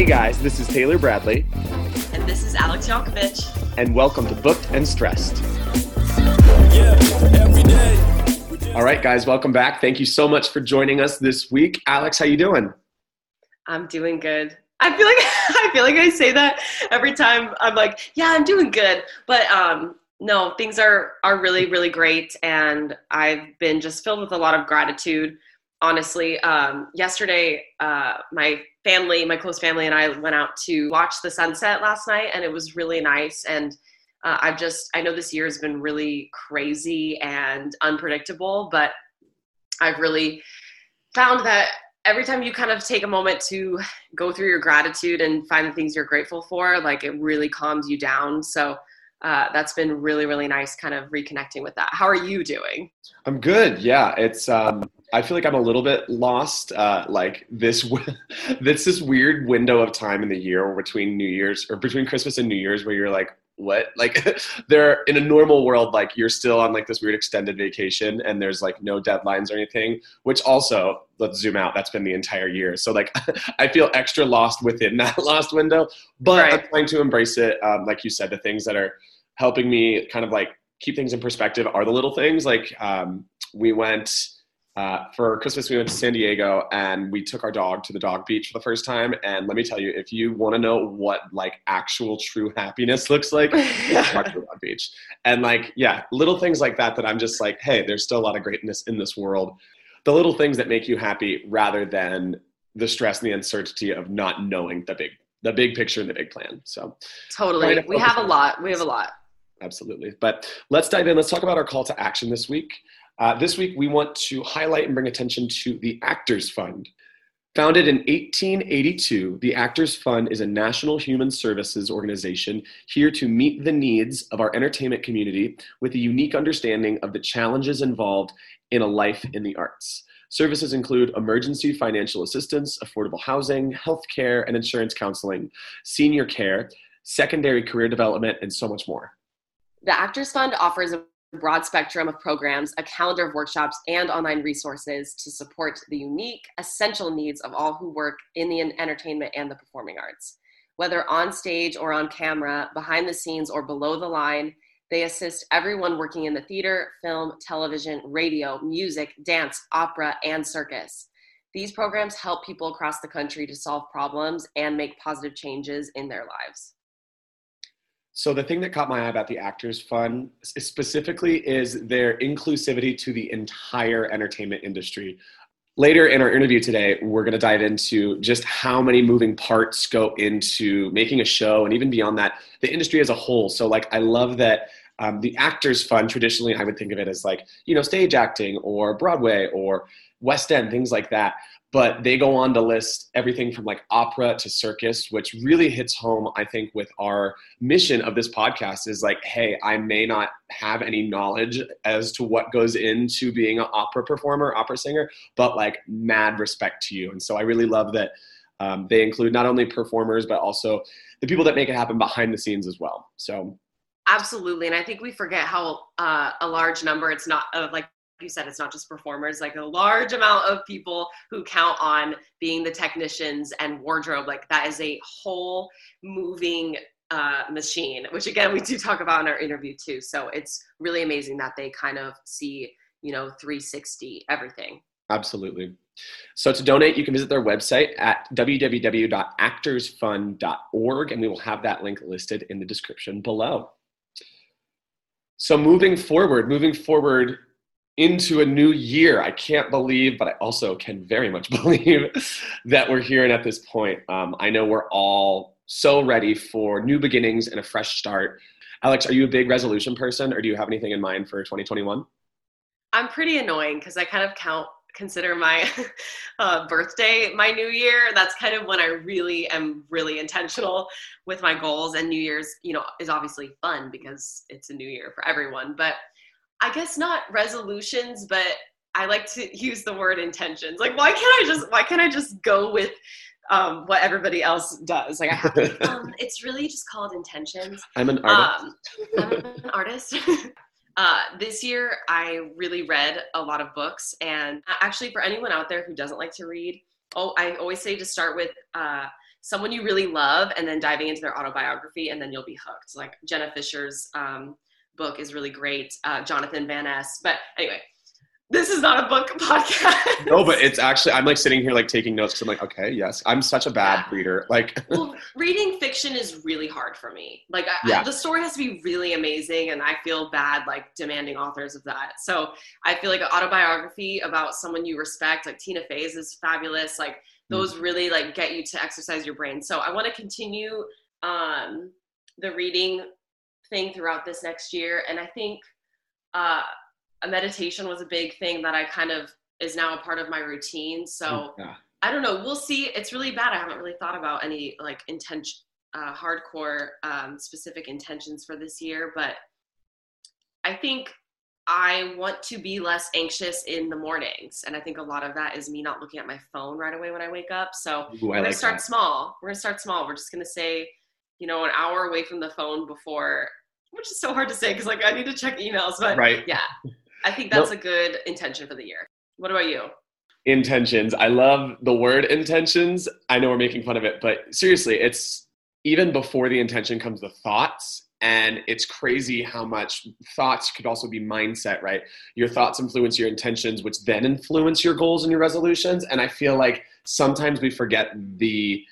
Hey guys, this is Taylor Bradley. And this is Alex Yankovic. And welcome to Booked and Stressed. All right, guys, welcome back. Thank you so much for joining us this week. Alex, how you doing? I'm doing good. I feel like I feel like I say that every time. I'm like, yeah, I'm doing good, but um, no, things are are really really great, and I've been just filled with a lot of gratitude. Honestly, um, yesterday, uh, my family, my close family, and I went out to watch the sunset last night, and it was really nice. And uh, I've just, I know this year has been really crazy and unpredictable, but I've really found that every time you kind of take a moment to go through your gratitude and find the things you're grateful for, like it really calms you down. So uh, that's been really, really nice kind of reconnecting with that. How are you doing? I'm good. Yeah. It's, um, I feel like I'm a little bit lost. Uh, like this, this this weird window of time in the year between New Year's or between Christmas and New Year's, where you're like, what? Like, they're in a normal world, like you're still on like this weird extended vacation, and there's like no deadlines or anything. Which also, let's zoom out. That's been the entire year. So like, I feel extra lost within that lost window. But right. I'm trying to embrace it. Um, like you said, the things that are helping me kind of like keep things in perspective are the little things. Like, um, we went uh, for Christmas, we went to San Diego and we took our dog to the dog beach for the first time. And let me tell you, if you want to know what like actual true happiness looks like, walk to the dog beach. And like, yeah, little things like that that I'm just like, hey, there's still a lot of greatness in this world. The little things that make you happy rather than the stress and the uncertainty of not knowing the big the big picture and the big plan. So totally, to we have a lot. We have a lot. Absolutely. But let's dive in. Let's talk about our call to action this week. Uh, this week, we want to highlight and bring attention to the Actors Fund. Founded in 1882, the Actors Fund is a national human services organization here to meet the needs of our entertainment community with a unique understanding of the challenges involved in a life in the arts. Services include emergency financial assistance, affordable housing, healthcare and insurance counseling, senior care, secondary career development, and so much more. The Actors Fund offers a broad spectrum of programs, a calendar of workshops, and online resources to support the unique, essential needs of all who work in the entertainment and the performing arts. Whether on stage or on camera, behind the scenes or below the line, they assist everyone working in the theater, film, television, radio, music, dance, opera, and circus. These programs help people across the country to solve problems and make positive changes in their lives. So the thing that caught my eye about the Actors Fund specifically is their inclusivity to the entire entertainment industry. Later in our interview today, we're going to dive into just how many moving parts go into making a show and even beyond that, the industry as a whole. So, like, I love that um, the Actors Fund, traditionally, I would think of it as like, you know, stage acting or Broadway or West End, things like that but they go on to list everything from like opera to circus which really hits home i think with our mission of this podcast is like hey i may not have any knowledge as to what goes into being an opera performer opera singer but like mad respect to you. And so i really love that um, they include not only performers but also the people that make it happen behind the scenes as well. So absolutely. And i think we forget how uh, a large number it's not uh, like you said, it's not just performers, like a large amount of people who count on being the technicians and wardrobe. Like that is a whole moving uh, machine, which again, we do talk about in our interview too. So it's really amazing that they kind of see, you know, 360 everything. Absolutely. So to donate, you can visit their website at www.actorsfund.org, and we will have that link listed in the description below. So moving forward, moving forward into a new year. I can't believe, but I also can very much believe that we're here and at this point. Um, I know we're all so ready for new beginnings and a fresh start. Alex, are you a big resolution person or do you have anything in mind for 2021? I'm pretty annoying because I kind of count consider my uh, birthday my new year that's kind of when i really am really intentional with my goals and new year's you know is obviously fun because it's a new year for everyone but I guess not resolutions, but I like to use the word intentions. Like, why can't I just why can't I just go with um, what everybody else does? Like, I have to, um, it's really just called intentions. I'm an artist. Um, I'm an artist. Uh, this year, I really read a lot of books, and actually, for anyone out there who doesn't like to read, oh, I always say to start with uh, someone you really love, and then diving into their autobiography, and then you'll be hooked. Like Jenna Fischer's um, book is really great. Uh, Jonathan Van Ness, but anyway, this is not a book podcast. No, but it's actually I'm like sitting here like taking notes because I'm like, okay, yes, I'm such a bad yeah. reader. Like, well, reading fiction is really hard for me. Like, yeah. I, the story has to be really amazing, and I feel bad like demanding authors of that. So I feel like an autobiography about someone you respect, like Tina Fey's, is fabulous. Like hmm. those mm. really like get you to exercise your brain. So I want to continue um, the reading thing throughout this next year, and I think. Uh, a meditation was a big thing that I kind of is now a part of my routine. So yeah. I don't know. We'll see. It's really bad. I haven't really thought about any like intention, uh, hardcore um, specific intentions for this year, but I think I want to be less anxious in the mornings. And I think a lot of that is me not looking at my phone right away when I wake up. So Ooh, we're gonna start that. small. We're going to start small. We're just going to say, you know, an hour away from the phone before, which is so hard to say because like I need to check emails. But right. yeah, I think that's a good intention for the year. What about you? Intentions. I love the word intentions. I know we're making fun of it, but seriously, it's even before the intention comes the thoughts. And it's crazy how much thoughts could also be mindset, right? Your thoughts influence your intentions, which then influence your goals and your resolutions. And I feel like sometimes we forget the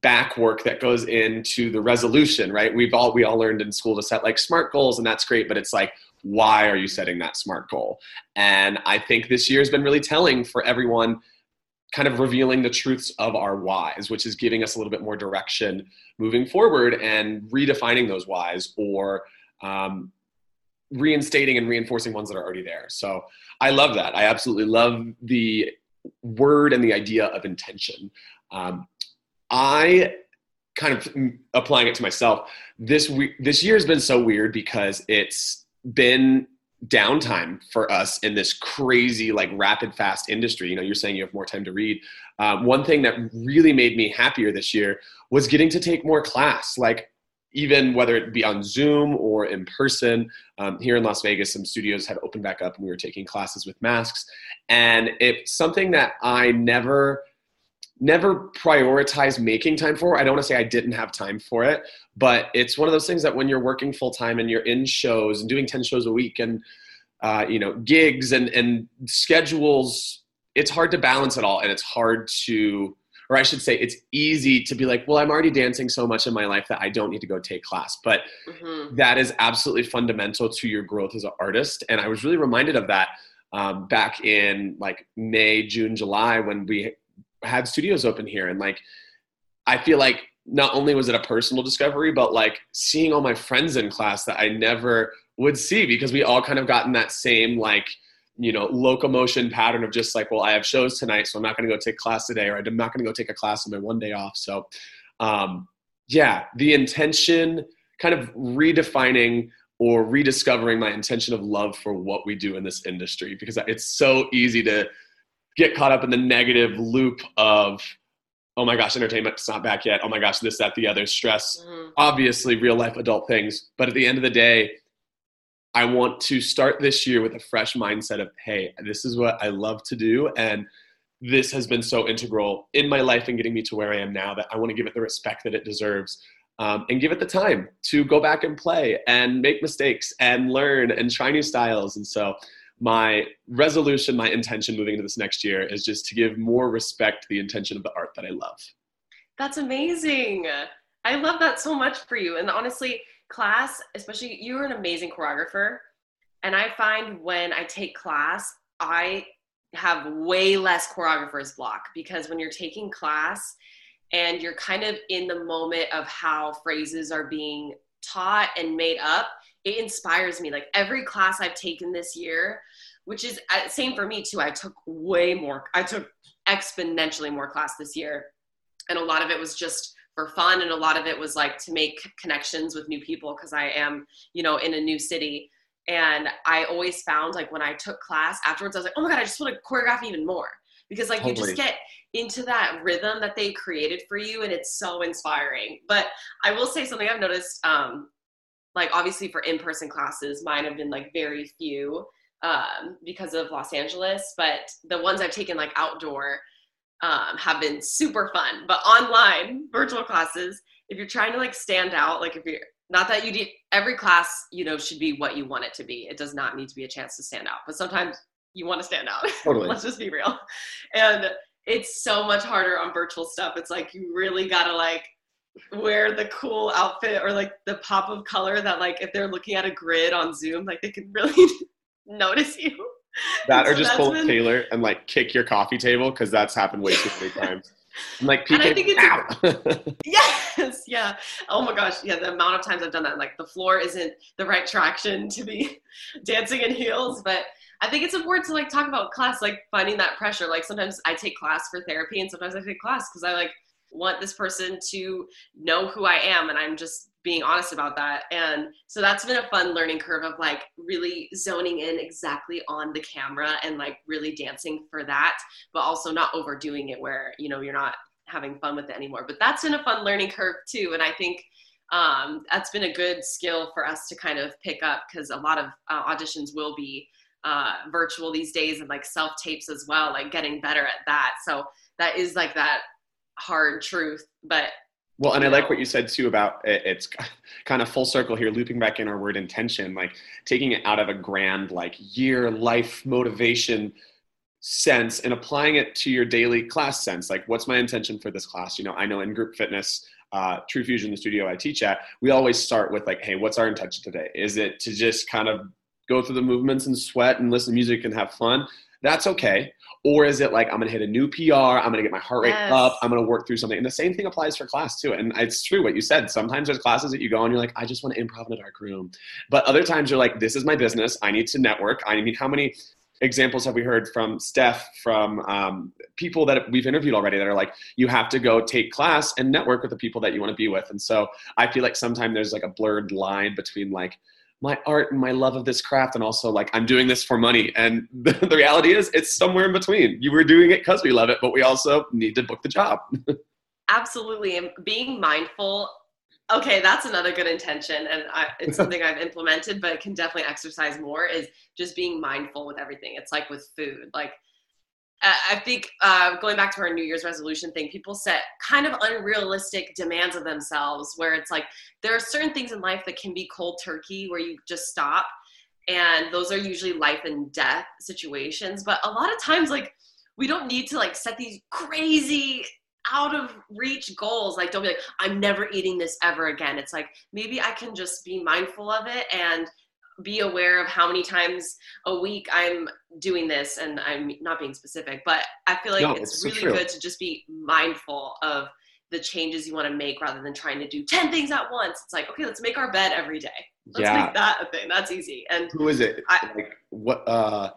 back work that goes into the resolution right? We've all we all learned in school to set like smart goals and that's great but it's like why are you setting that smart goal? And i think this year has been really telling for everyone kind of revealing the truths of our whys which is giving us a little bit more direction moving forward and redefining those whys or um, reinstating and reinforcing ones that are already there. So i love that. I absolutely love the word and the idea of intention. Um, I kind of applying it to myself. This week, this year has been so weird because it's been downtime for us in this crazy like rapid fast industry. You know you're saying you have more time to read. Um, one thing that really made me happier this year was getting to take more class like even whether it be on zoom or in person. Um, here in las vegas some studios had opened back up and we were taking classes with masks. And it's something that i never never prioritize making time for. I don't want to say I didn't have time for it, but it's one of those things that when you're working full time and you're in shows and doing 10 shows a week and uh, you know gigs and and schedules, it's hard to balance it all and it's hard to or I should say it's easy to be like, well, I'm already dancing so much in my life that I don't need to go take class. But mm-hmm. that is absolutely fundamental to your growth as an artist. And I was really reminded of that um, back in like May, June, July when we had studios open here. And like i feel like not only was it a personal discovery but like seeing all my friends in class that i never would see because we all kind of gotten that same like you know locomotion pattern of just like well i have shows tonight so i'm not going to go take class today or i'm not going to go take a class on my one day off. So um yeah the intention kind of redefining or rediscovering my intention of love for what we do in this industry because it's so easy to get caught up in the negative loop of oh my gosh entertainment's not back yet. Oh my gosh this that the other stress. Mm-hmm. obviously real life adult things. But at the end of the day i want to start this year with a fresh mindset of hey this is what i love to do. And this has been so integral in my life and getting me to where i am now that i want to give it the respect that it deserves um, and give it the time to go back and play and make mistakes and learn and try new styles. And so my resolution, my intention moving into this next year is just to give more respect to the intention of the art that I love. That's amazing. I love that so much for you. And honestly, class, especially you're an amazing choreographer. And I find when I take class, I have way less choreographer's block because when you're taking class and you're kind of in the moment of how phrases are being taught and made up, it inspires me. Like every class I've taken this year, which is uh, same for me too. I took way more. I took exponentially more class this year, and a lot of it was just for fun, and a lot of it was like to make connections with new people because I am, you know, in a new city. And I always found like when I took class afterwards, I was like, oh my god, I just want to choreograph even more because like totally. you just get into that rhythm that they created for you, and it's so inspiring. But I will say something I've noticed. Um, like obviously for in-person classes, mine have been like very few um, because of Los Angeles, but the ones I've taken like outdoor um, have been super fun. But online virtual classes, if you're trying to like stand out, like if you're not that you need every class, you know, should be what you want it to be. It does not need to be a chance to stand out, but sometimes you want to stand out. Totally. Let's just be real. And it's so much harder on virtual stuff. It's like you really gotta like wear the cool outfit or like the pop of color that like if they're looking at a grid on Zoom, like they can really notice you. That So or just pull been- Taylor and like kick your coffee table because that's happened way too many times. I'm like, And I PK, think it's- ow. Yes, yeah. Oh my gosh, yeah. The amount of times I've done that, like the floor isn't the right traction to be dancing in heels. But I think it's important to like talk about class, like finding that pressure. Like sometimes I take class for therapy, and sometimes I take class because I like want this person to know who I am, and I'm just being honest about that. And so that's been a fun learning curve of like really zoning in exactly on the camera and like really dancing for that, but also not overdoing it where you know you're not having fun with it anymore. But that's been a fun learning curve too. And I think um, that's been a good skill for us to kind of pick up because a lot of uh, auditions will be uh, virtual these days and like self tapes as well, like getting better at that. So that is like that hard truth. But Well, and I like what you said too about it, it's kind of full circle here, looping back in our word intention, like taking it out of a grand, like year life motivation sense and applying it to your daily class sense. Like, what's my intention for this class? You know, I know in group fitness, uh, TruFusion, the studio I teach at, we always start with like, hey, what's our intention today? Is it to just kind of go through the movements and sweat and listen to music and have fun? That's okay. Or is it like I'm gonna hit a new PR, I'm gonna get my heart rate Yes. up, I'm gonna work through something. And the same thing applies for class too. And it's true what you said. Sometimes there's classes that you go and you're like, I just want to improv in a dark room. But other times you're like, this is my business. I need to network. I mean, how many examples have we heard from Steph, from um, people that we've interviewed already that are like, you have to go take class and network with the people that you want to be with. And so I feel like sometimes there's like a blurred line between like my art and my love of this craft and also like I'm doing this for money. And the, the reality is it's somewhere in between. You were doing it because we love it, but we also need to book the job. absolutely, and being mindful. Okay, that's another good intention, and I, it's something I've implemented, but can definitely exercise more. Is just being mindful with everything. It's like with food, like uh, I think uh, going back to our New Year's resolution thing, people set kind of unrealistic demands of themselves where it's like there are certain things in life that can be cold turkey where you just stop. And those are usually life and death situations. But a lot of times, like, we don't need to like set these crazy out of reach goals. Like, don't be like, I'm never eating this ever again. It's like, maybe I can just be mindful of it and be aware of how many times a week I'm doing this and I'm not being specific, but I feel like No, it's, it's really good to just be mindful of the changes you want to make rather than trying to do 10 things at once. It's like, okay, let's make our bed every day. Let's yeah. make that a thing. That's easy. And who is it? I- like what uh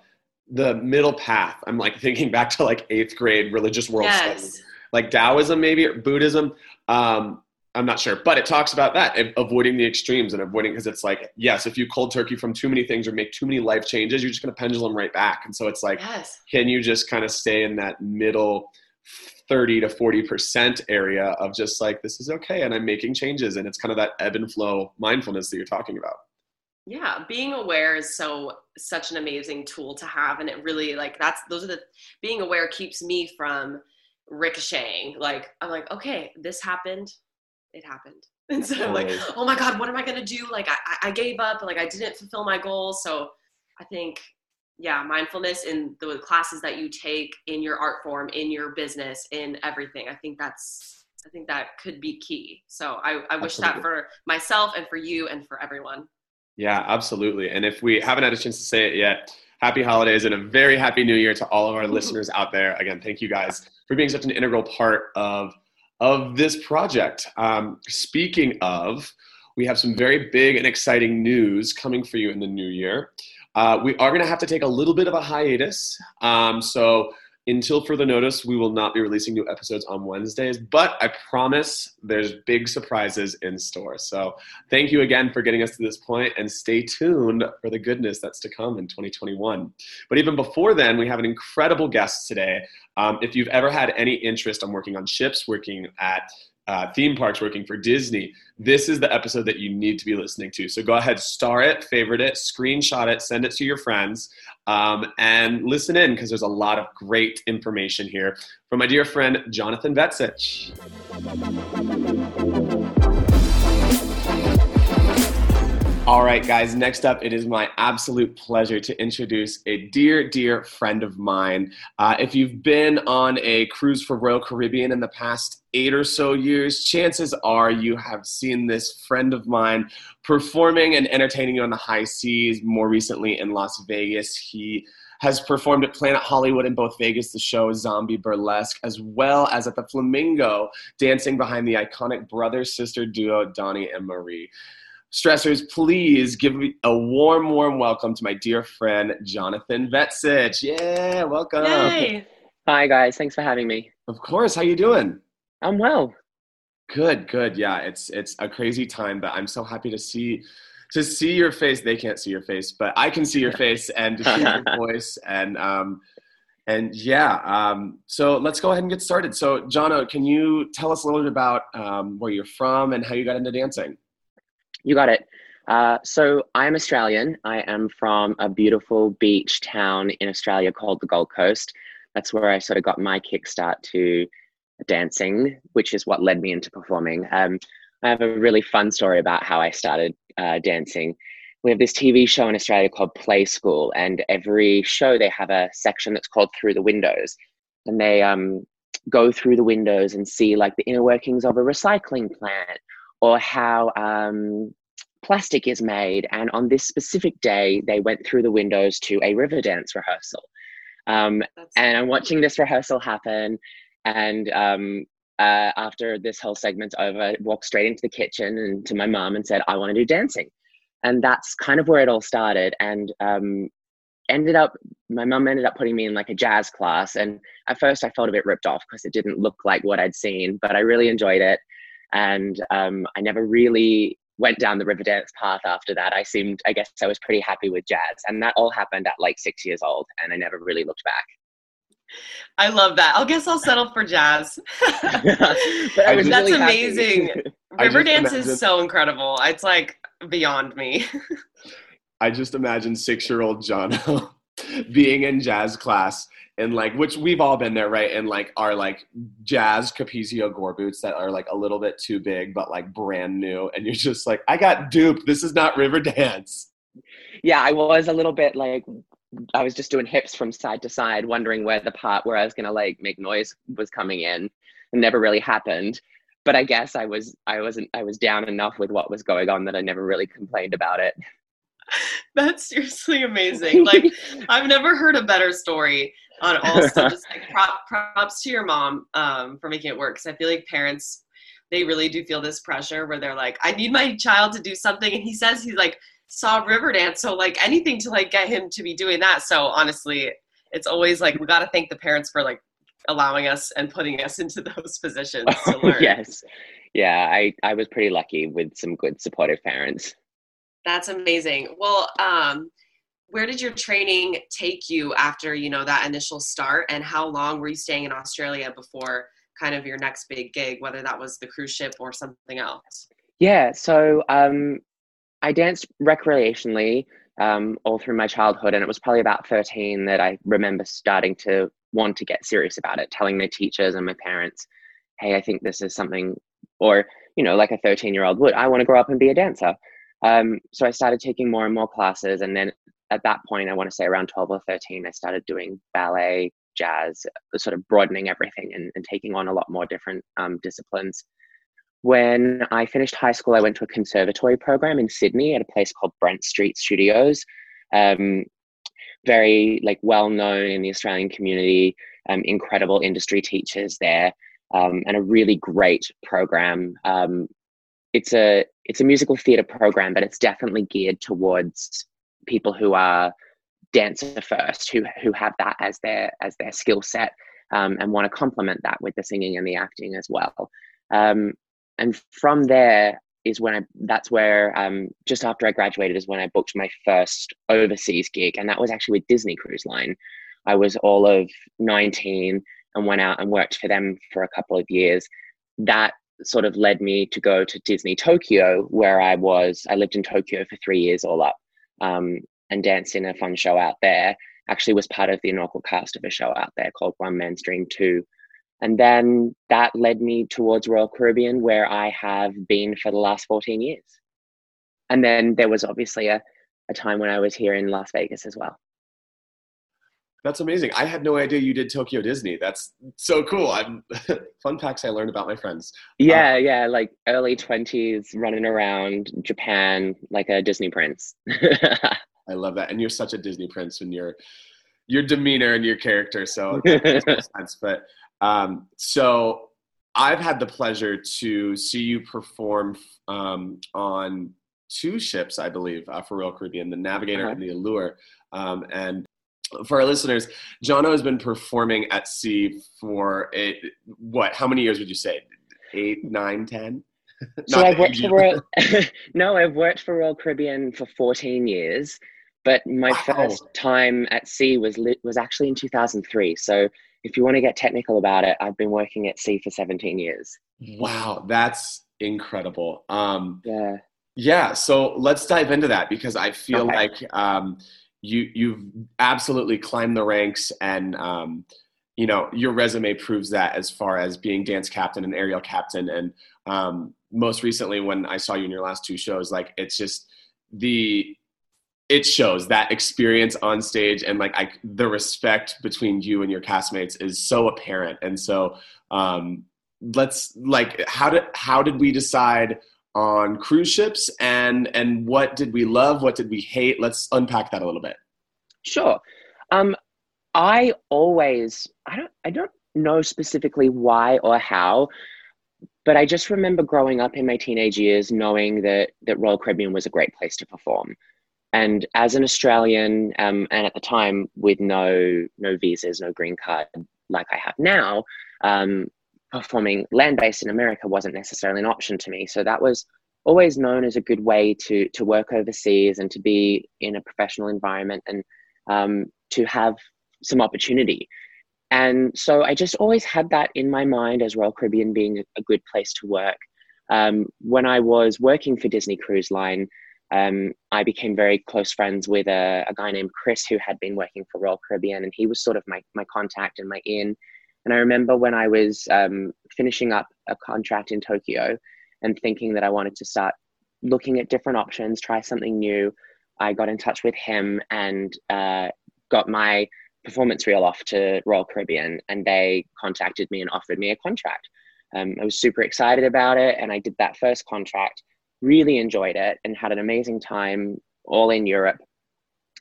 the middle path. I'm like thinking back to like eighth grade religious world studies. yes, Like Taoism maybe or Buddhism. Um I'm not sure, but it talks about that avoiding the extremes and avoiding because it's like yes, if you cold turkey from too many things or make too many life changes, you're just going to pendulum right back. And so it's like, yes. can you just kind of stay in that middle 30 to 40 percent area of just like this is okay and I'm making changes and it's kind of that ebb and flow mindfulness that you're talking about. yeah being aware is so such an amazing tool to have and it really like that's those are the being aware keeps me from ricocheting like i'm like okay this happened it happened. And so i'm like oh my god what am i gonna do? Like i, I- I gave up like i didn't fulfill my goals so i think yeah mindfulness in the classes that you take in your art form in your business in everything i think that's i think that could be key. So i, I wish that for myself and for you and for everyone. Yeah, absolutely. And if we haven't had a chance to say it yet, happy holidays and a very happy new year to all of our listeners out there. Again, thank you guys for being such an integral part of of this project. Um, speaking of, we have some very big and exciting news coming for you in the new year. Uh, we are going to have to take a little bit of a hiatus. Um, so until further notice, we will not be releasing new episodes on Wednesdays, but I promise there's big surprises in store. So thank you again for getting us to this point and stay tuned for the goodness that's to come in 2021. But even before then, we have an incredible guest today. Um, if you've ever had any interest on working on ships, working at uh, theme parks, working for Disney, this is the episode that you need to be listening to. So go ahead, star it, favorite it, screenshot it, send it to your friends, um, and listen in because there's a lot of great information here from my dear friend Jonathan Vetsich. All right, guys, next up, it is my absolute pleasure to introduce a dear, dear friend of mine. Uh, if you've been on a cruise for Royal Caribbean in the past eight or so years, chances are you have seen this friend of mine performing and entertaining you on the high seas, more recently in Las Vegas. He has performed at Planet Hollywood in both Vegas, the show Zombie Burlesque, as well as at the Flamingo, dancing behind the iconic brother sister duo Donnie and Marie stressors, please give me a warm, warm welcome to my dear friend Jonathan Vetsich. Yeah, welcome. Yay. Hi guys, thanks for having me. Of course. How you doing? I'm well. Good, good. Yeah, it's it's a crazy time, but I'm so happy to see to see your face. They can't see your face, but I can see your face and to hear your voice and um and yeah, um, so let's go ahead and get started. So, Jono, can you tell us a little bit about um, where you're from and how you got into dancing? You got it. Uh, so I'm Australian. I am from a beautiful beach town in Australia called the Gold Coast. That's where I sort of got my kickstart to dancing, which is what led me into performing. Um, I have a really fun story about how I started uh, dancing. We have this TV show in Australia called Play School, and every show they have a section that's called Through the Windows, and they um, go through the windows and see like the inner workings of a recycling plant or how um, plastic is made. And on this specific day, they went through the windows to a Riverdance rehearsal. Um, and I'm watching this rehearsal happen. And um, uh, after this whole segment's over, I walked straight into the kitchen and to my mom and said, I want to do dancing. And that's kind of where it all started. And um, ended up, my mom ended up putting me in like a jazz class. And at first, I felt a bit ripped off because it didn't look like what I'd seen, but I really enjoyed it and um, I never really went down the Riverdance path after that. I seemed, I guess, I was pretty happy with jazz, and that all happened at like six years old, and I never really looked back. I love that. I guess I'll settle for jazz. but I was that's really amazing. Riverdance is so incredible. It's like beyond me. I just imagine six-year-old John being in jazz class and like which we've all been there right? And like our like jazz capezio gore boots that are like a little bit too big but like brand new. And you're just like i got duped. This is not Riverdance. Yeah i was a little bit like i was just doing hips from side to side wondering where the part where i was gonna like make noise was coming in. It never really happened. But i guess i was i wasn't i was down enough with what was going on that i never really complained about it that's seriously amazing. Like i've never heard a better story on also just like prop, props to your mom um, for making it work because i feel like parents they really do feel this pressure where they're like i need my child to do something and he says he's like saw riverdance so like anything to like get him to be doing that. So honestly it's always like we got to thank the parents for like allowing us and putting us into those positions to learn. yes. Yeah i i was pretty lucky with some good supportive parents that's amazing. Well um where did your training take you after you know that initial start? And how long were you staying in australia before kind of your next big gig whether that was the cruise ship or something else? Yeah so um, i danced recreationally um, all through my childhood and it was probably about 13 that i remember starting to want to get serious about it telling my teachers and my parents hey i think this is something or you know like a 13 year old would i want to grow up and be a dancer um, so I started taking more and more classes, and then at that point, I want to say around 12 or 13, I started doing ballet, jazz, sort of broadening everything and, and taking on a lot more different um, disciplines. When I finished high school, I went to a conservatory program in Sydney at a place called Brent Street Studios. Um, very like well known in the Australian community, um, incredible industry teachers there, um, and a really great program. Um, it's a it's a musical theatre program, but it's definitely geared towards people who are dancer first, who who have that as their as their skill set, um, and want to complement that with the singing and the acting as well. Um, and from there is when I that's where um, just after I graduated is when I booked my first overseas gig, and that was actually with Disney Cruise Line. I was all of 19. and went out and worked for them for a couple of years. That sort of led me to go to Disney Tokyo, where I was. I lived in Tokyo for three years all up, um, and danced in a fun show out there. Actually, was part of the inaugural cast of a show out there called One Man's Dream Two, and then that led me towards Royal Caribbean, where I have been for the last fourteen years. And then there was obviously a, a time when I was here in Las Vegas as well. That's amazing. I had no idea you did Tokyo Disney. That's so cool. I'm fun facts I learned about my friends. Yeah, uh, yeah, like early 20s running around Japan like a Disney prince. I love that. And you're such a Disney prince when your your demeanor and your character. So sense. But um, so I've had the pleasure to see you perform um, on two ships, I believe, uh, for Royal Caribbean, the Navigator uh-huh. and the Allure. Um, and for our listeners, Jono has been performing at sea for a, what? How many years would you say? Eight, nine, ten? so I've worked for Royal. no, I've worked for Royal Caribbean for fourteen years, but my wow. first time at sea was lit, was actually in two thousand three. So if you want to get technical about it, I've been working at sea for seventeen years. Wow, that's incredible. Um, yeah. Yeah. So let's dive into that because I feel okay. like. Um, you you've absolutely climbed the ranks and um, you know your resume proves that as far as being dance captain and aerial captain. And um, most recently when i saw you in your last two shows like it's just the it shows that experience on stage and like I, the respect between you and your castmates is so apparent. And so um, let's like how did how did we decide on cruise ships and and what did we love what did we hate? Let's unpack that a little bit. Sure. Um i always i don't i don't know specifically why or how but i just remember growing up in my teenage years knowing that that royal caribbean was a great place to perform. And as an australian um, and at the time with no no visas no green card like i have now um, performing land based in America wasn't necessarily an option to me. So that was always known as a good way to to work overseas and to be in a professional environment and um, to have some opportunity. And so I just always had that in my mind as Royal Caribbean being a, good place to work. Um, when I was working for Disney Cruise Line, um, I became very close friends with a, a, guy named Chris who had been working for Royal Caribbean, and he was sort of my my contact and my in. And I remember when I was um, finishing up a contract in Tokyo and thinking that I wanted to start looking at different options, try something new, I got in touch with him and uh, got my performance reel off to Royal Caribbean, and they contacted me and offered me a contract. Um, I was super excited about it, and I did that first contract, really enjoyed it, and had an amazing time all in Europe.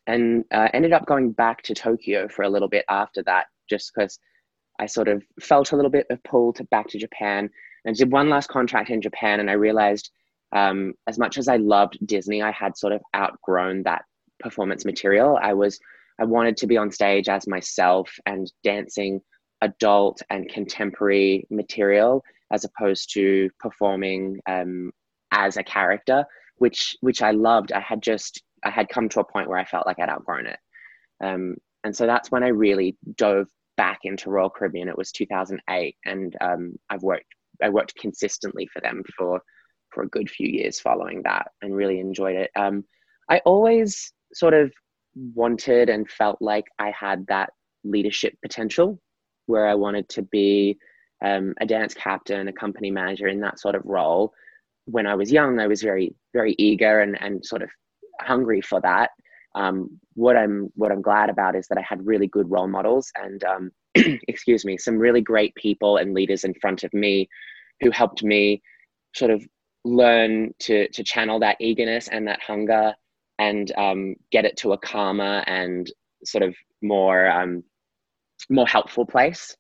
And uh, ended up going back to Tokyo for a little bit after that, just because I sort of felt a little bit of pull to back to Japan and did one last contract in Japan. And I realized um, as much as I loved Disney, I had sort of outgrown that performance material. I was, I wanted to be on stage as myself and dancing adult and contemporary material as opposed to performing um, as a character, which, which I loved. I had just, I had come to a point where I felt like I'd outgrown it. Um, and so that's when I really dove back into Royal Caribbean. It was 2008, and um, I've worked I worked consistently for them for for a good few years following that, and really enjoyed it. Um, I always sort of wanted and felt like I had that leadership potential, where I wanted to be um, a dance captain, a company manager in that sort of role. When I was young, I was very very eager and and sort of hungry for that um, what I'm what I'm glad about is that I had really good role models and um, excuse me, some really great people and leaders in front of me who helped me sort of learn to to channel that eagerness and that hunger and um, get it to a calmer and sort of more um, more helpful place.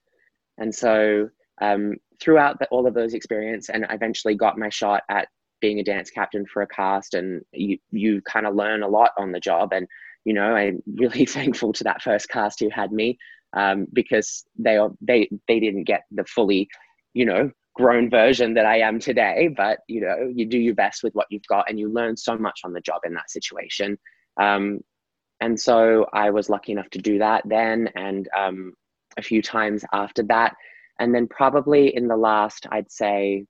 And so um, throughout the, all of those experience, and I eventually got my shot at being a dance captain for a cast and you you kind of learn a lot on the job. And you know i'm really thankful to that first cast who had me um, because they they they didn't get the fully you know grown version that i am today. But you know you do your best with what you've got and you learn so much on the job in that situation. Um, and so i was lucky enough to do that then and um, a few times after that. And then probably in the last, I'd say,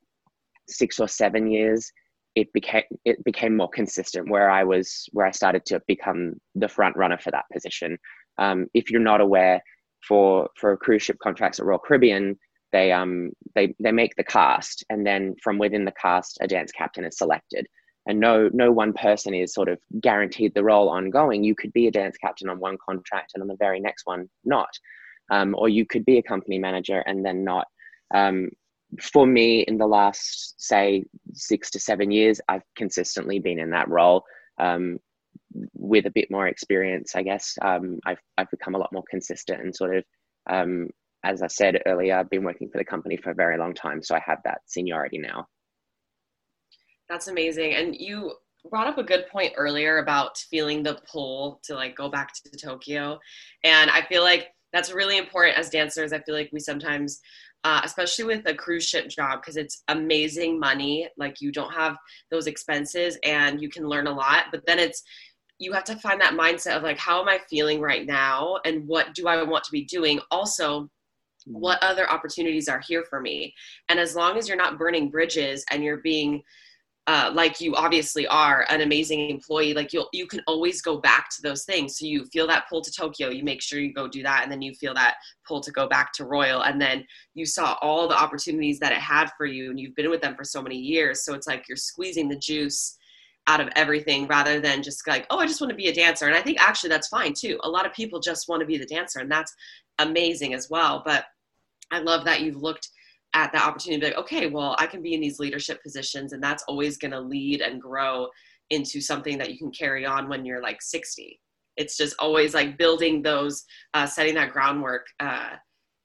six or seven years, it became it became more consistent where I was where I started to become the front runner for that position. Um, if you're not aware, for for cruise ship contracts at Royal Caribbean, they um they they make the cast, and then from within the cast, a dance captain is selected. And no no one person is sort of guaranteed the role ongoing. You could be a dance captain on one contract, and on the very next one, not. Um, or you could be a company manager and then not. Um, for me, in the last say six to seven years, I've consistently been in that role. Um, with a bit more experience, I guess um, I've I've become a lot more consistent and sort of, um, as I said earlier, I've been working for the company for a very long time, so I have that seniority now. That's amazing, and you brought up a good point earlier about feeling the pull to like go back to Tokyo, and I feel like that's really important as dancers. I feel like we sometimes uh, especially with a cruise ship job because it's amazing money. Like you don't have those expenses and you can learn a lot but then it's you have to find that mindset of like how am i feeling right now and what do i want to be doing? Also mm-hmm. what other opportunities are here for me? And as long as you're not burning bridges and you're being uh, like you obviously are an amazing employee like you you can always go back to those things. So you feel that pull to tokyo you make sure you go do that and then you feel that pull to go back to royal. And then you saw all the opportunities that it had for you and you've been with them for so many years. So it's like you're squeezing the juice out of everything rather than just like oh i just want to be a dancer. And i think actually that's fine too. A lot of people just want to be the dancer and that's amazing as well. But i love that you've looked at that opportunity to be like, okay, well, I can be in these leadership positions, and that's always going to lead and grow into something that you can carry on when you're like 60. It's just always like building those, uh, setting that groundwork uh,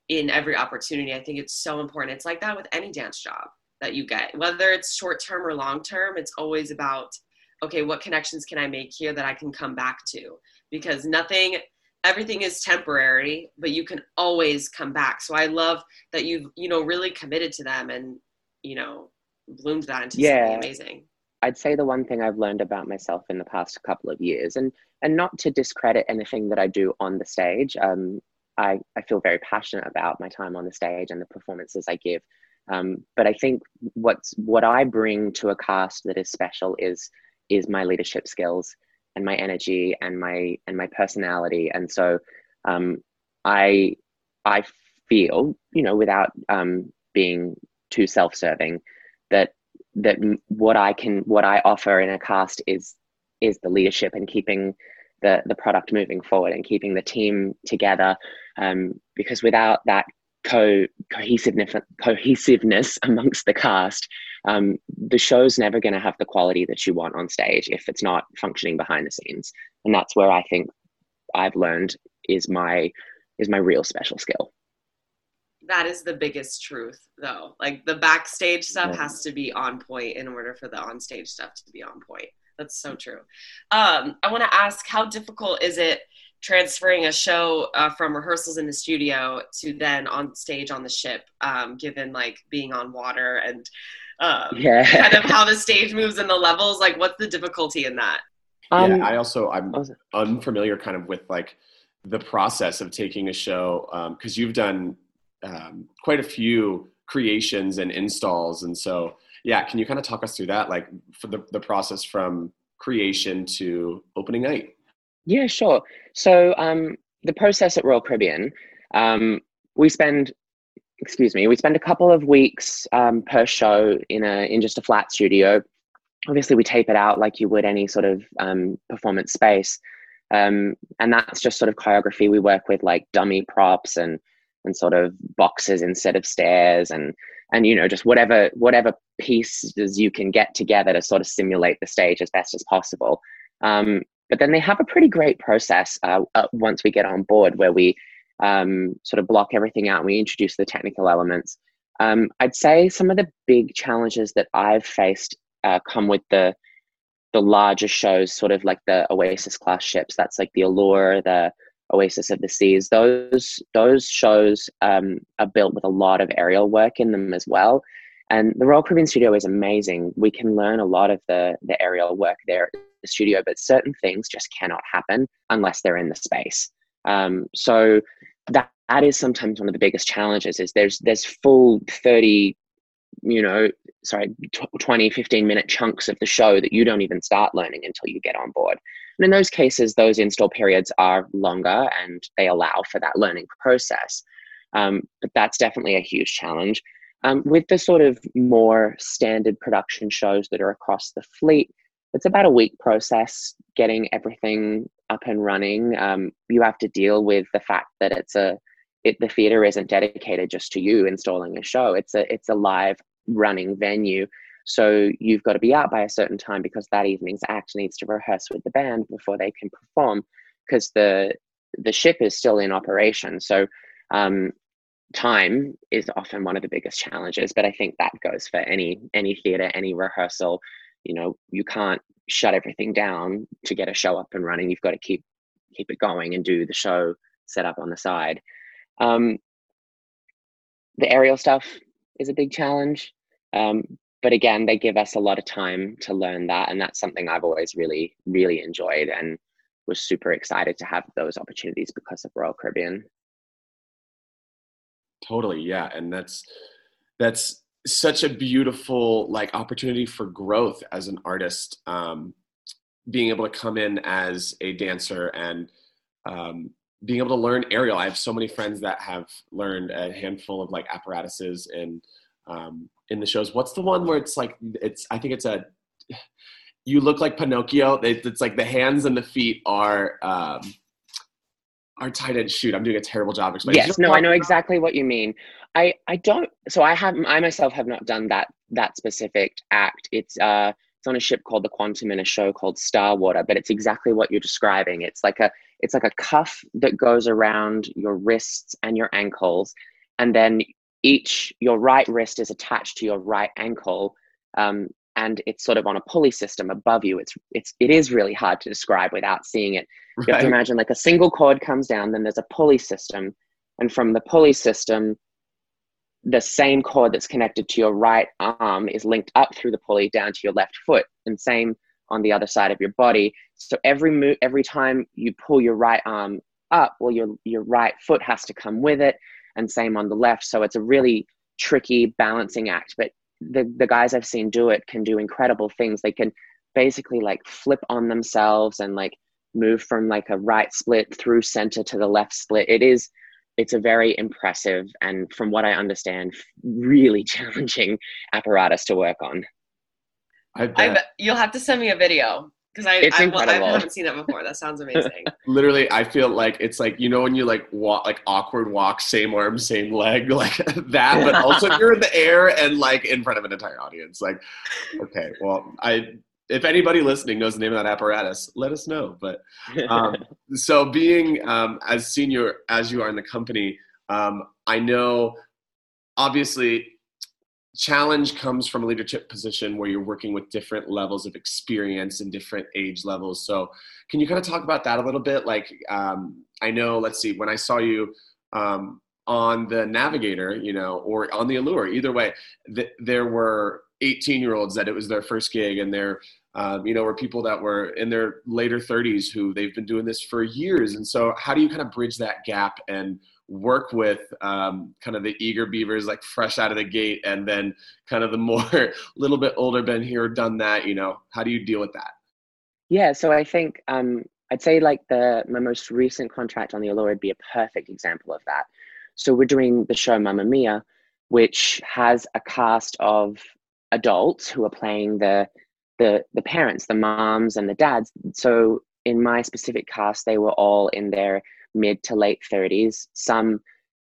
in every opportunity. I think it's so important. It's like that with any dance job that you get, whether it's short term or long term. It's always about, okay, what connections can I make here that I can come back to? Because nothing everything is temporary but you can always come back. So i love that you've you know really committed to them and you know bloomed that into yeah. something amazing. I'd say the one thing i've learned about myself in the past couple of years and and not to discredit anything that i do on the stage um, I, I feel very passionate about my time on the stage and the performances i give. Um, but i think what's what i bring to a cast that is special is is my leadership skills and my energy and my and my personality. And so um, i i feel you know without um, being too self-serving that that what i can what i offer in a cast is is the leadership and keeping the the product moving forward and keeping the team together. Um, because without that co cohesiveness cohesiveness amongst the cast um, the show's never going to have the quality that you want on stage if it's not functioning behind the scenes. And that's where i think i've learned is my is my real special skill. That is the biggest truth though. Like the backstage stuff yeah. has to be on point in order for the on stage stuff to be on point. That's so true. Um, i want to ask how difficult is it transferring a show uh, from rehearsals in the studio to then on stage on the ship um, given like being on water and um, yeah. kind of how the stage moves and the levels like what's the difficulty in that? Um, yeah i also i'm unfamiliar kind of with like the process of taking a show because um, you've done um, quite a few creations and installs and so yeah can you kind of talk us through that like for the, the process from creation to opening night? Yeah sure. So um, the process at royal caribbean um, we spend excuse me, we spend a couple of weeks um, per show in a in just a flat studio. Obviously, we tape it out like you would any sort of um, performance space, um, and that's just sort of choreography. We work with like dummy props and and sort of boxes instead of stairs, and and you know just whatever whatever pieces you can get together to sort of simulate the stage as best as possible. Um, but then they have a pretty great process uh, uh, once we get on board where we um, sort of block everything out and we introduce the technical elements. Um, I'd say some of the big challenges that I've faced uh, come with the the larger shows, sort of like the Oasis class ships. That's like the Allure, the Oasis of the Seas. Those those shows um, are built with a lot of aerial work in them as well. And the Royal Caribbean Studio is amazing. We can learn a lot of the the aerial work there at the studio, but certain things just cannot happen unless they're in the space. Um, so that that is sometimes one of the biggest challenges is there's there's full 30 you know sorry 20 15 minute chunks of the show that you don't even start learning until you get on board. And in those cases those install periods are longer and they allow for that learning process. Um, but that's definitely a huge challenge. Um, with the sort of more standard production shows that are across the fleet it's about a week process getting everything up and running um, you have to deal with the fact that it's a it, the theater isn't dedicated just to you installing a show. It's a it's a live running venue. So you've got to be out by a certain time because that evening's act needs to rehearse with the band before they can perform because the the ship is still in operation. So um, time is often one of the biggest challenges but i think that goes for any any theater any rehearsal. You know you can't shut everything down to get a show up and running. You've got to keep keep it going and do the show set up on the side. Um, the aerial stuff is a big challenge um, but again they give us a lot of time to learn that and that's something i've always really really enjoyed and was super excited to have those opportunities because of royal caribbean. Totally yeah and that's that's such a beautiful like opportunity for growth as an artist um, being able to come in as a dancer and um, being able to learn aerial. I have so many friends that have learned a handful of like apparatuses and um, in the shows. What's the one where it's like it's i think it's a you look like pinocchio. It's like the hands and the feet are um, are tied in shoot i'm doing a terrible job explaining. Yes no i know exactly what you mean. I i don't so i have i myself have not done that that specific act. It's uh it's on a ship called the quantum in a show called starwater but it's exactly what you're describing. It's like a it's like a cuff that goes around your wrists and your ankles and then each your right wrist is attached to your right ankle um, and it's sort of on a pulley system above you. It's it's it is really hard to describe without seeing it. You have to imagine like a single cord comes down, then there's a pulley system, and from the pulley system, the same cord that's connected to your right arm is linked up through the pulley down to your left foot, and same on the other side of your body. So every move, every time you pull your right arm up, well, your your right foot has to come with it, and same on the left. So it's a really tricky balancing act, but the the guys I've seen do it can do incredible things. They can basically like flip on themselves and like move from like a right split through center to the left split. It is it's a very impressive and from what I understand, really challenging apparatus to work on. I bet. you'll have to send me a video because I, it's I, incredible. I haven't seen that before. That sounds amazing. Literally, I feel like it's like you know when you like walk like awkward walk, same arm, same leg, like that, but also you're in the air and like in front of an entire audience. Like, okay, well, I if anybody listening knows the name of that apparatus, let us know. But um, so being um, as senior as you are in the company, um, I know obviously challenge comes from a leadership position where you're working with different levels of experience and different age levels. So can you kind of talk about that a little bit? Like um, i know let's see when i saw you um, on the navigator you know or on the allure either way th- there were 18 year olds that it was their first gig and there um, you know were people that were in their later 30s who they've been doing this for years. And so how do you kind of bridge that gap and work with um, kind of the eager beavers like fresh out of the gate and then kind of the more little bit older been here done that you know how do you deal with that? Yeah so i think um, i'd say like the my most recent contract on the allure would be a perfect example of that. So we're doing the show mamma mia which has a cast of adults who are playing the the the parents the moms and the dads. So in my specific cast they were all in their mid to late 30s, some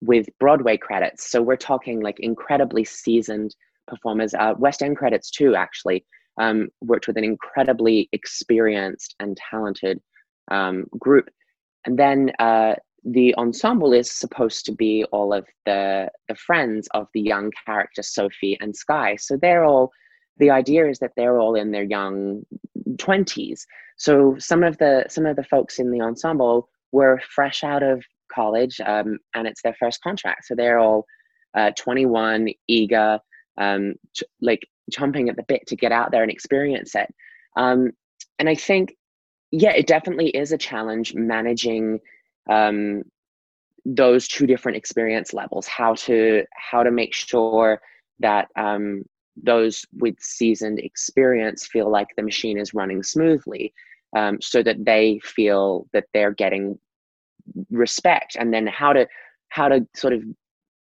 with Broadway credits. So we're talking like incredibly seasoned performers. Uh, West End credits too, actually. Um, worked with an incredibly experienced and talented um, group. And then uh, the ensemble is supposed to be all of the the friends of the young character Sophie and Sky. So they're all. The idea is that they're all in their young twenties. So some of the some of the folks in the ensemble were fresh out of college um, and it's their first contract. So they're all uh, 21, eager, um, ch- like chomping at the bit to get out there and experience it. Um, and I think, yeah, it definitely is a challenge managing um, those two different experience levels how to how to make sure that um, those with seasoned experience feel like the machine is running smoothly um, so that they feel that they're getting respect. And then how to how to sort of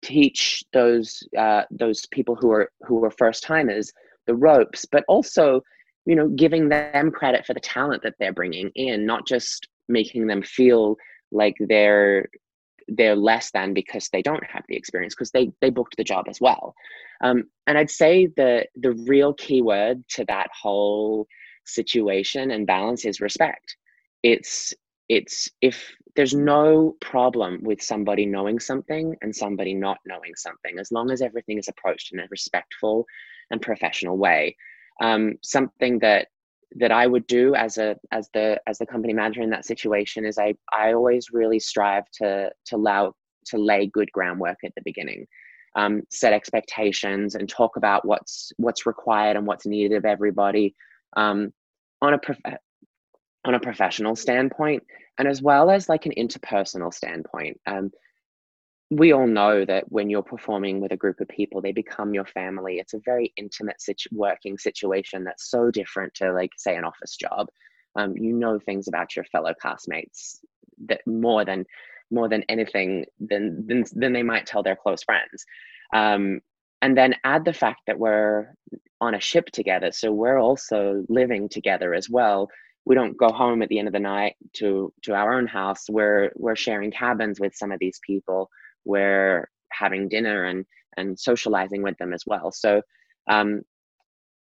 teach those uh, those people who are who are first timers the ropes but also you know giving them credit for the talent that they're bringing in not just making them feel like they're they're less than because they don't have the experience because they they booked the job as well. Um, and i'd say the the real key word to that whole situation and balance is respect. It's it's if there's no problem with somebody knowing something and somebody not knowing something as long as everything is approached in a respectful and professional way. Um, something that that I would do as a as the as the company manager in that situation is I I always really strive to to allow to lay good groundwork at the beginning, um, set expectations, and talk about what's what's required and what's needed of everybody um, on a prof- on a professional standpoint, and as well as like an interpersonal standpoint. Um, we all know that when you're performing with a group of people, they become your family. It's a very intimate situ- working situation that's so different to, like, say, an office job. Um, you know things about your fellow castmates that more than more than anything than than, than they might tell their close friends. Um, and then add the fact that we're on a ship together, so we're also living together as well. We don't go home at the end of the night to to our own house. We're we're sharing cabins with some of these people we're having dinner and and socializing with them as well so um,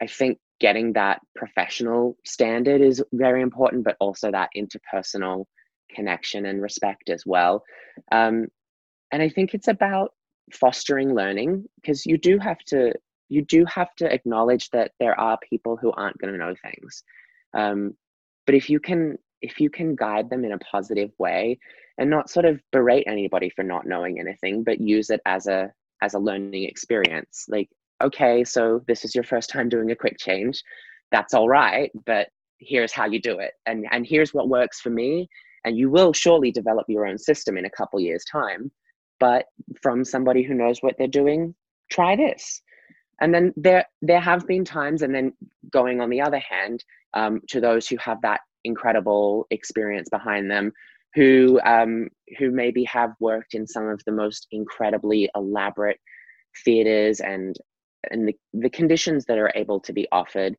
i think getting that professional standard is very important but also that interpersonal connection and respect as well um, and i think it's about fostering learning because you do have to you do have to acknowledge that there are people who aren't going to know things. Um, but if you can if you can guide them in a positive way and not sort of berate anybody for not knowing anything but use it as a as a learning experience like okay so this is your first time doing a quick change. That's all right but here's how you do it. And and here's what works for me and you will surely develop your own system in a couple years time but from somebody who knows what they're doing try this. And then there there have been times and then going on the other hand um, to those who have that incredible experience behind them who um, who maybe have worked in some of the most incredibly elaborate theaters and and the, the conditions that are able to be offered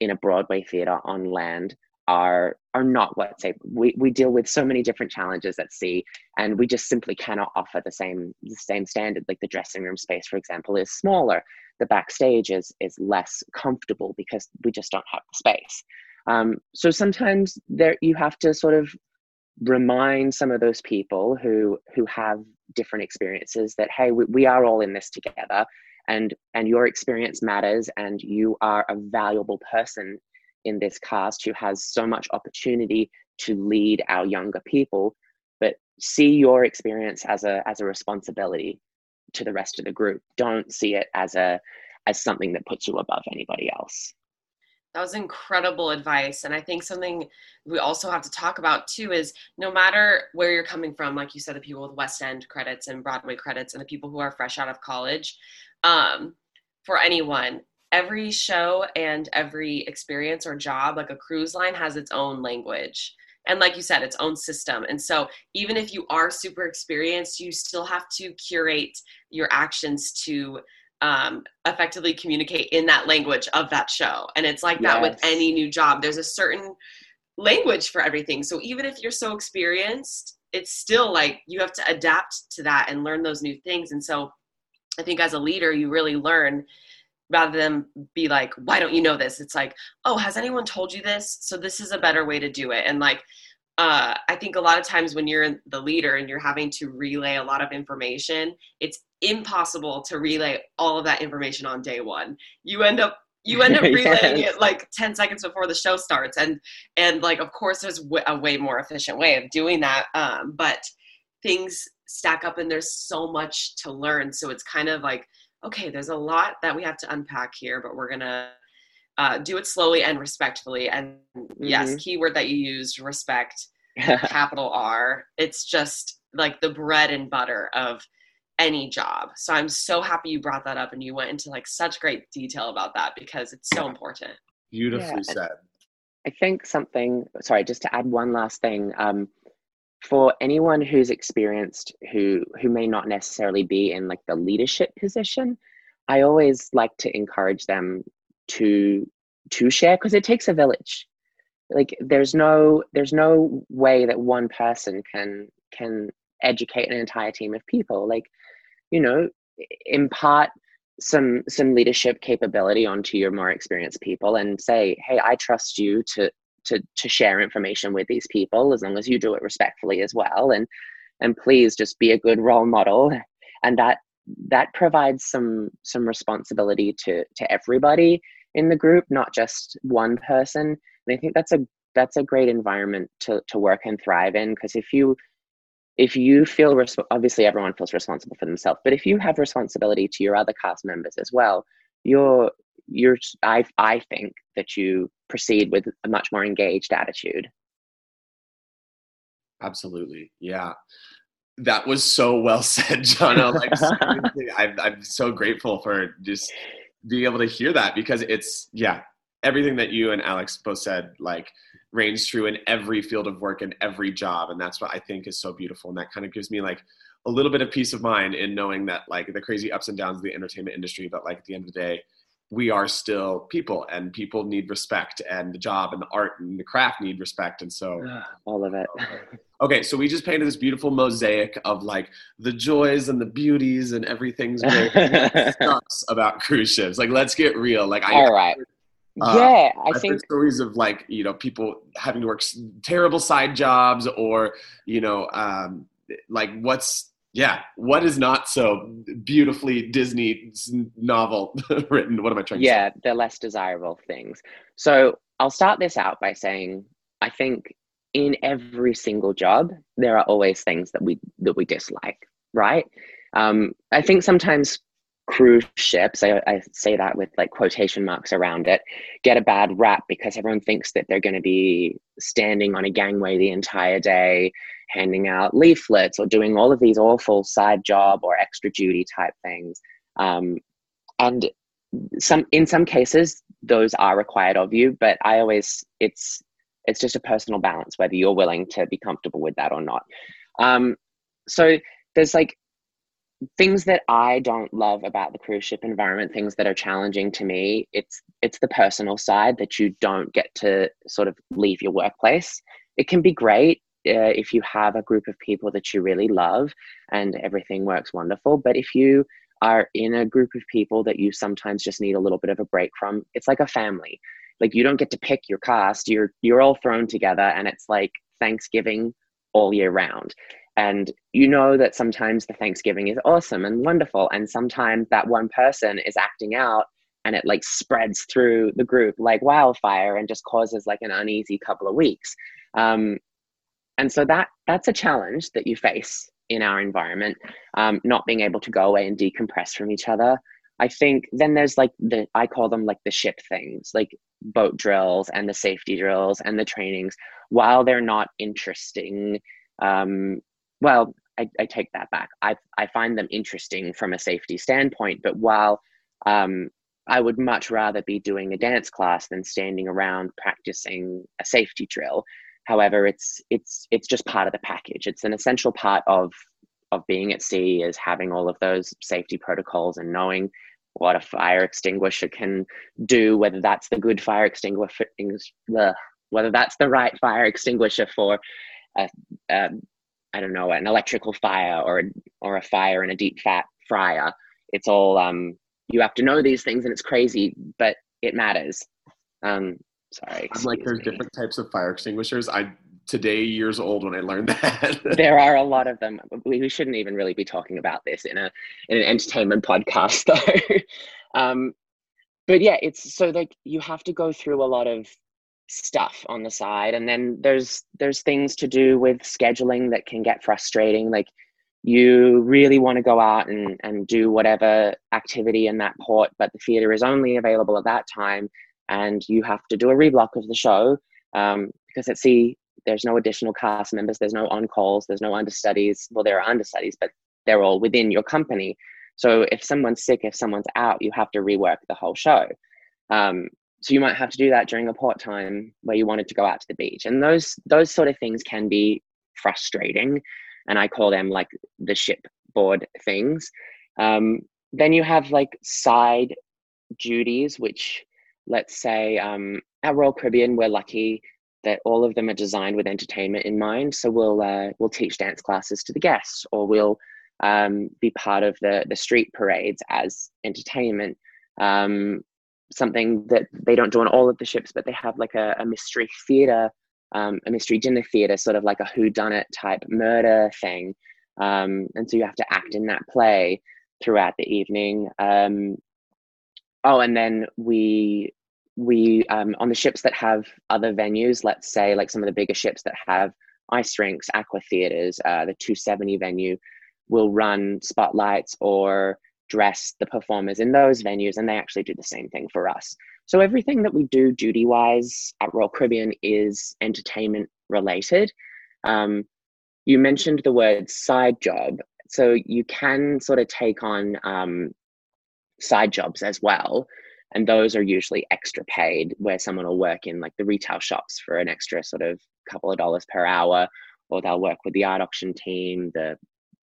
in a Broadway theater on land are are not what's able. We we deal with so many different challenges at sea, and we just simply cannot offer the same the same standard. Like the dressing room space, for example, is smaller. The backstage is is less comfortable because we just don't have the space. Um, so sometimes there you have to sort of remind some of those people who who have different experiences that hey we, we are all in this together and and your experience matters and you are a valuable person in this cast who has so much opportunity to lead our younger people but see your experience as a as a responsibility to the rest of the group don't see it as a as something that puts you above anybody else that was incredible advice. And I think something we also have to talk about too is no matter where you're coming from, like you said, the people with West End credits and Broadway credits and the people who are fresh out of college, um, for anyone, every show and every experience or job, like a cruise line, has its own language. And like you said, its own system. And so, even if you are super experienced, you still have to curate your actions to um, effectively communicate in that language of that show. And it's like yes. that with any new job. There's a certain language for everything. So even if you're so experienced, it's still like you have to adapt to that and learn those new things. And so I think as a leader, you really learn rather than be like, why don't you know this? It's like, oh, has anyone told you this? So this is a better way to do it. And like, uh, I think a lot of times when you're the leader and you're having to relay a lot of information, it's impossible to relay all of that information on day one. You end up you end up relaying yes. it like 10 seconds before the show starts and and like of course there's a way more efficient way of doing that um, but things stack up and there's so much to learn so it's kind of like okay there's a lot that we have to unpack here but we're gonna uh, do it slowly and respectfully and mm-hmm. yes keyword that you used respect capital r it's just like the bread and butter of any job. So I'm so happy you brought that up and you went into like such great detail about that because it's so important. Beautifully Yeah. said. I think something, sorry, just to add one last thing. Um, for anyone who's experienced who who may not necessarily be in like the leadership position, I always like to encourage them to to share because it takes a village. Like there's no there's no way that one person can can educate an entire team of people. Like, you know, impart some some leadership capability onto your more experienced people and say hey i trust you to to to share information with these people as long as you do it respectfully as well. And and please just be a good role model. And that that provides some some responsibility to to everybody in the group not just one person. And i think that's a that's a great environment to to work and thrive in because if you if you feel resp- obviously everyone feels responsible for themselves but if you have responsibility to your other cast members as well you're you're i i think that you proceed with a much more engaged attitude Absolutely. Yeah. That was so well said, Jono. Like, I'm, I'm so grateful for just being able to hear that because it's, yeah, everything that you and Alex both said, like, reigns true in every field of work and every job. And that's what I think is so beautiful. And that kind of gives me, like, a little bit of peace of mind in knowing that, like, the crazy ups and downs of the entertainment industry, but, like, at the end of the day, we are still people and people need respect and the job and the art and the craft need respect. And so, all of it Okay, so we just painted this beautiful mosaic of like the joys and the beauties and everything's great. Sucks about cruise ships? Like, let's get real. Like, I, all right uh, yeah i I've think heard stories of like you know people having to work terrible side jobs or you know um, like what's yeah what is not so beautifully Disney novel written? What am I trying? to say? yeah the less desirable things so i'll start this out by saying i think in every single job there are always things that we that we dislike right um, i think sometimes cruise ships I, I say that with like quotation marks around it get a bad rap because everyone thinks that they're going to be standing on a gangway the entire day handing out leaflets or doing all of these awful side job or extra duty type things. Um, and some in some cases those are required of you but i always it's it's just a personal balance whether you're willing to be comfortable with that or not. Um, so there's like things that i don't love about the cruise ship environment things that are challenging to me it's it's the personal side that you don't get to sort of leave your workplace. It can be great uh, if you have a group of people that you really love and everything works wonderful. But if you are in a group of people that you sometimes just need a little bit of a break from it's like a family. Like you don't get to pick your cast. You're you're all thrown together and it's like thanksgiving all year round. And you know that sometimes the thanksgiving is awesome and wonderful. And sometimes that one person is acting out and it like spreads through the group like wildfire and just causes like an uneasy couple of weeks. Um, and so that that's a challenge that you face in our environment um, not being able to go away and decompress from each other. I think then there's like the i call them like the ship things like boat drills and the safety drills and the trainings. While they're not interesting um, well I, I take that back. I, I find them interesting from a safety standpoint but while um, i would much rather be doing a dance class than standing around practicing a safety drill however it's it's it's just part of the package. It's an essential part of of being at sea is having all of those safety protocols and knowing what a fire extinguisher can do whether that's the good fire extinguisher whether that's the right fire extinguisher for a, a I don't know an electrical fire or or a fire in a deep fat fryer. It's all um you have to know these things and it's crazy but it matters. Um sorry I'm like, there's me. different types of fire extinguishers. I today years old when I learned that. there are a lot of them. We, we shouldn't even really be talking about this in a in an entertainment podcast, though. um, but yeah, it's so like you have to go through a lot of stuff on the side, and then there's there's things to do with scheduling that can get frustrating. Like you really want to go out and and do whatever activity in that port, but the theater is only available at that time, and you have to do a reblock of the show um, because at sea there's no additional cast members, there's no on calls, there's no understudies. Well, there are understudies, but they're all within your company. So if someone's sick, if someone's out, you have to rework the whole show. Um, so you might have to do that during a port time where you wanted to go out to the beach, and those those sort of things can be frustrating, and I call them like the shipboard things. Um, then you have like side duties, which let's say um, at Royal Caribbean, we're lucky that all of them are designed with entertainment in mind. So we'll uh, we'll teach dance classes to the guests, or we'll um, be part of the the street parades as entertainment. Um, something that they don't do on all of the ships, but they have like a, a mystery theater, um, a mystery dinner theater, sort of like a who done it type murder thing. Um, and so you have to act in that play throughout the evening. Um, oh, and then we we um, on the ships that have other venues, let's say like some of the bigger ships that have ice rinks, aqua theaters, uh, the 270 venue will run spotlights or dress the performers in those venues, and they actually do the same thing for us. So everything that we do duty wise at Royal Caribbean is entertainment related. Um, you mentioned the word side job, so you can sort of take on um, side jobs as well. And those are usually extra paid, where someone will work in like the retail shops for an extra sort of couple of dollars per hour, or they'll work with the art auction team, the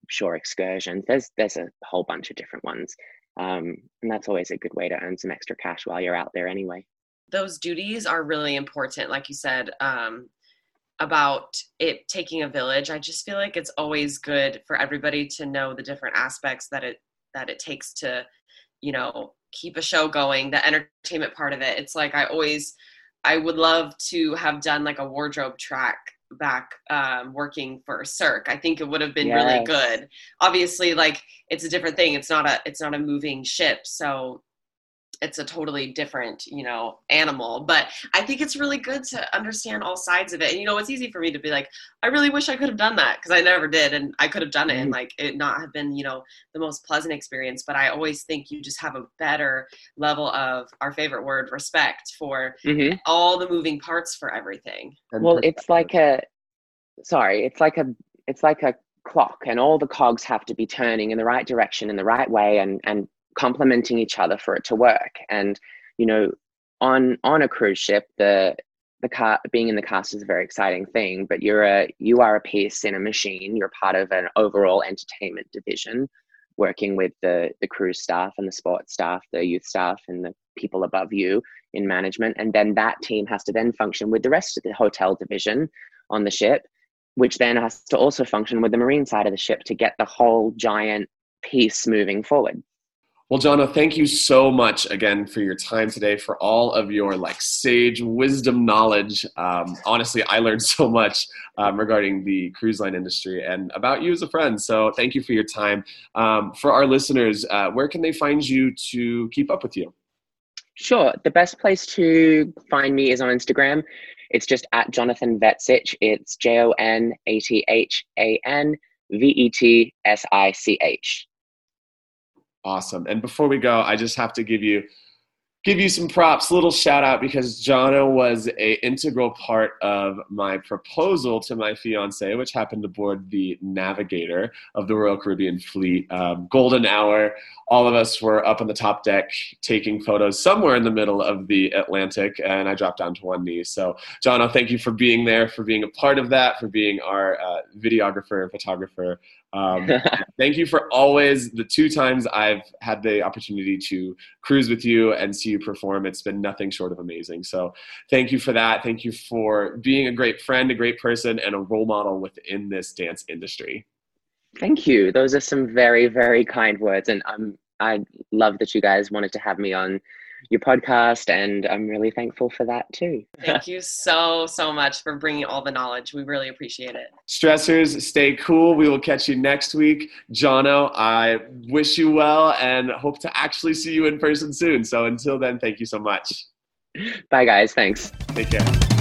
shore excursions. There's there's a whole bunch of different ones, um, and that's always a good way to earn some extra cash while you're out there anyway. Those duties are really important, like you said. Um, about it taking a village i just feel like it's always good for everybody to know the different aspects that it that it takes to you know keep a show going the entertainment part of it it's like i always i would love to have done like a wardrobe track back um, working for Cirque. I think it would have been yes. really good. Obviously, like it's a different thing. It's not a it's not a moving ship, so it's a totally different you know animal but i think it's really good to understand all sides of it and you know it's easy for me to be like i really wish i could have done that because i never did and i could have done it and mm-hmm. like it not have been you know the most pleasant experience but i always think you just have a better level of our favorite word respect for mm-hmm. all the moving parts for everything well it's like a sorry it's like a it's like a clock and all the cogs have to be turning in the right direction in the right way and and complementing each other for it to work. And you know on on a cruise ship the the car being in the cast is a very exciting thing but you're a you are a piece in a machine. You're part of an overall entertainment division working with the the cruise staff and the sports staff the youth staff and the people above you in management. And then that team has to then function with the rest of the hotel division on the ship which then has to also function with the marine side of the ship to get the whole giant piece moving forward. Well, Jono, thank you so much again for your time today, for all of your like sage wisdom knowledge. Um, honestly, I learned so much um, regarding the cruise line industry and about you as a friend. So thank you for your time. Um, for our listeners, uh, where can they find you to keep up with you? Sure. The best place to find me is on Instagram. It's just at Jonathan Vetsich. It's J O N A T H A N V E T S I C H. Awesome. And before we go, I just have to give you give you some props, little shout out because Jono was a integral part of my proposal to my fiance, which happened aboard the Navigator of the Royal Caribbean Fleet. Um, golden hour. All of us were up on the top deck taking photos somewhere in the middle of the Atlantic, and I dropped down to one knee. So, Jono, thank you for being there, for being a part of that, for being our uh, videographer and photographer. Um, thank you for always the two times I've had the opportunity to cruise with you and see you perform. It's been nothing short of amazing. So thank you for that. Thank you for being a great friend, a great person, and a role model within this dance industry. Thank you. Those are some very, very kind words. And I'm, I love that you guys wanted to have me on your podcast and i'm really thankful for that too. Thank you so so much for bringing all the knowledge. We really appreciate it. Stressors stay cool. We will catch you next week. Jono i wish you well and hope to actually see you in person soon. So until then thank you so much. Bye guys. Thanks. Take care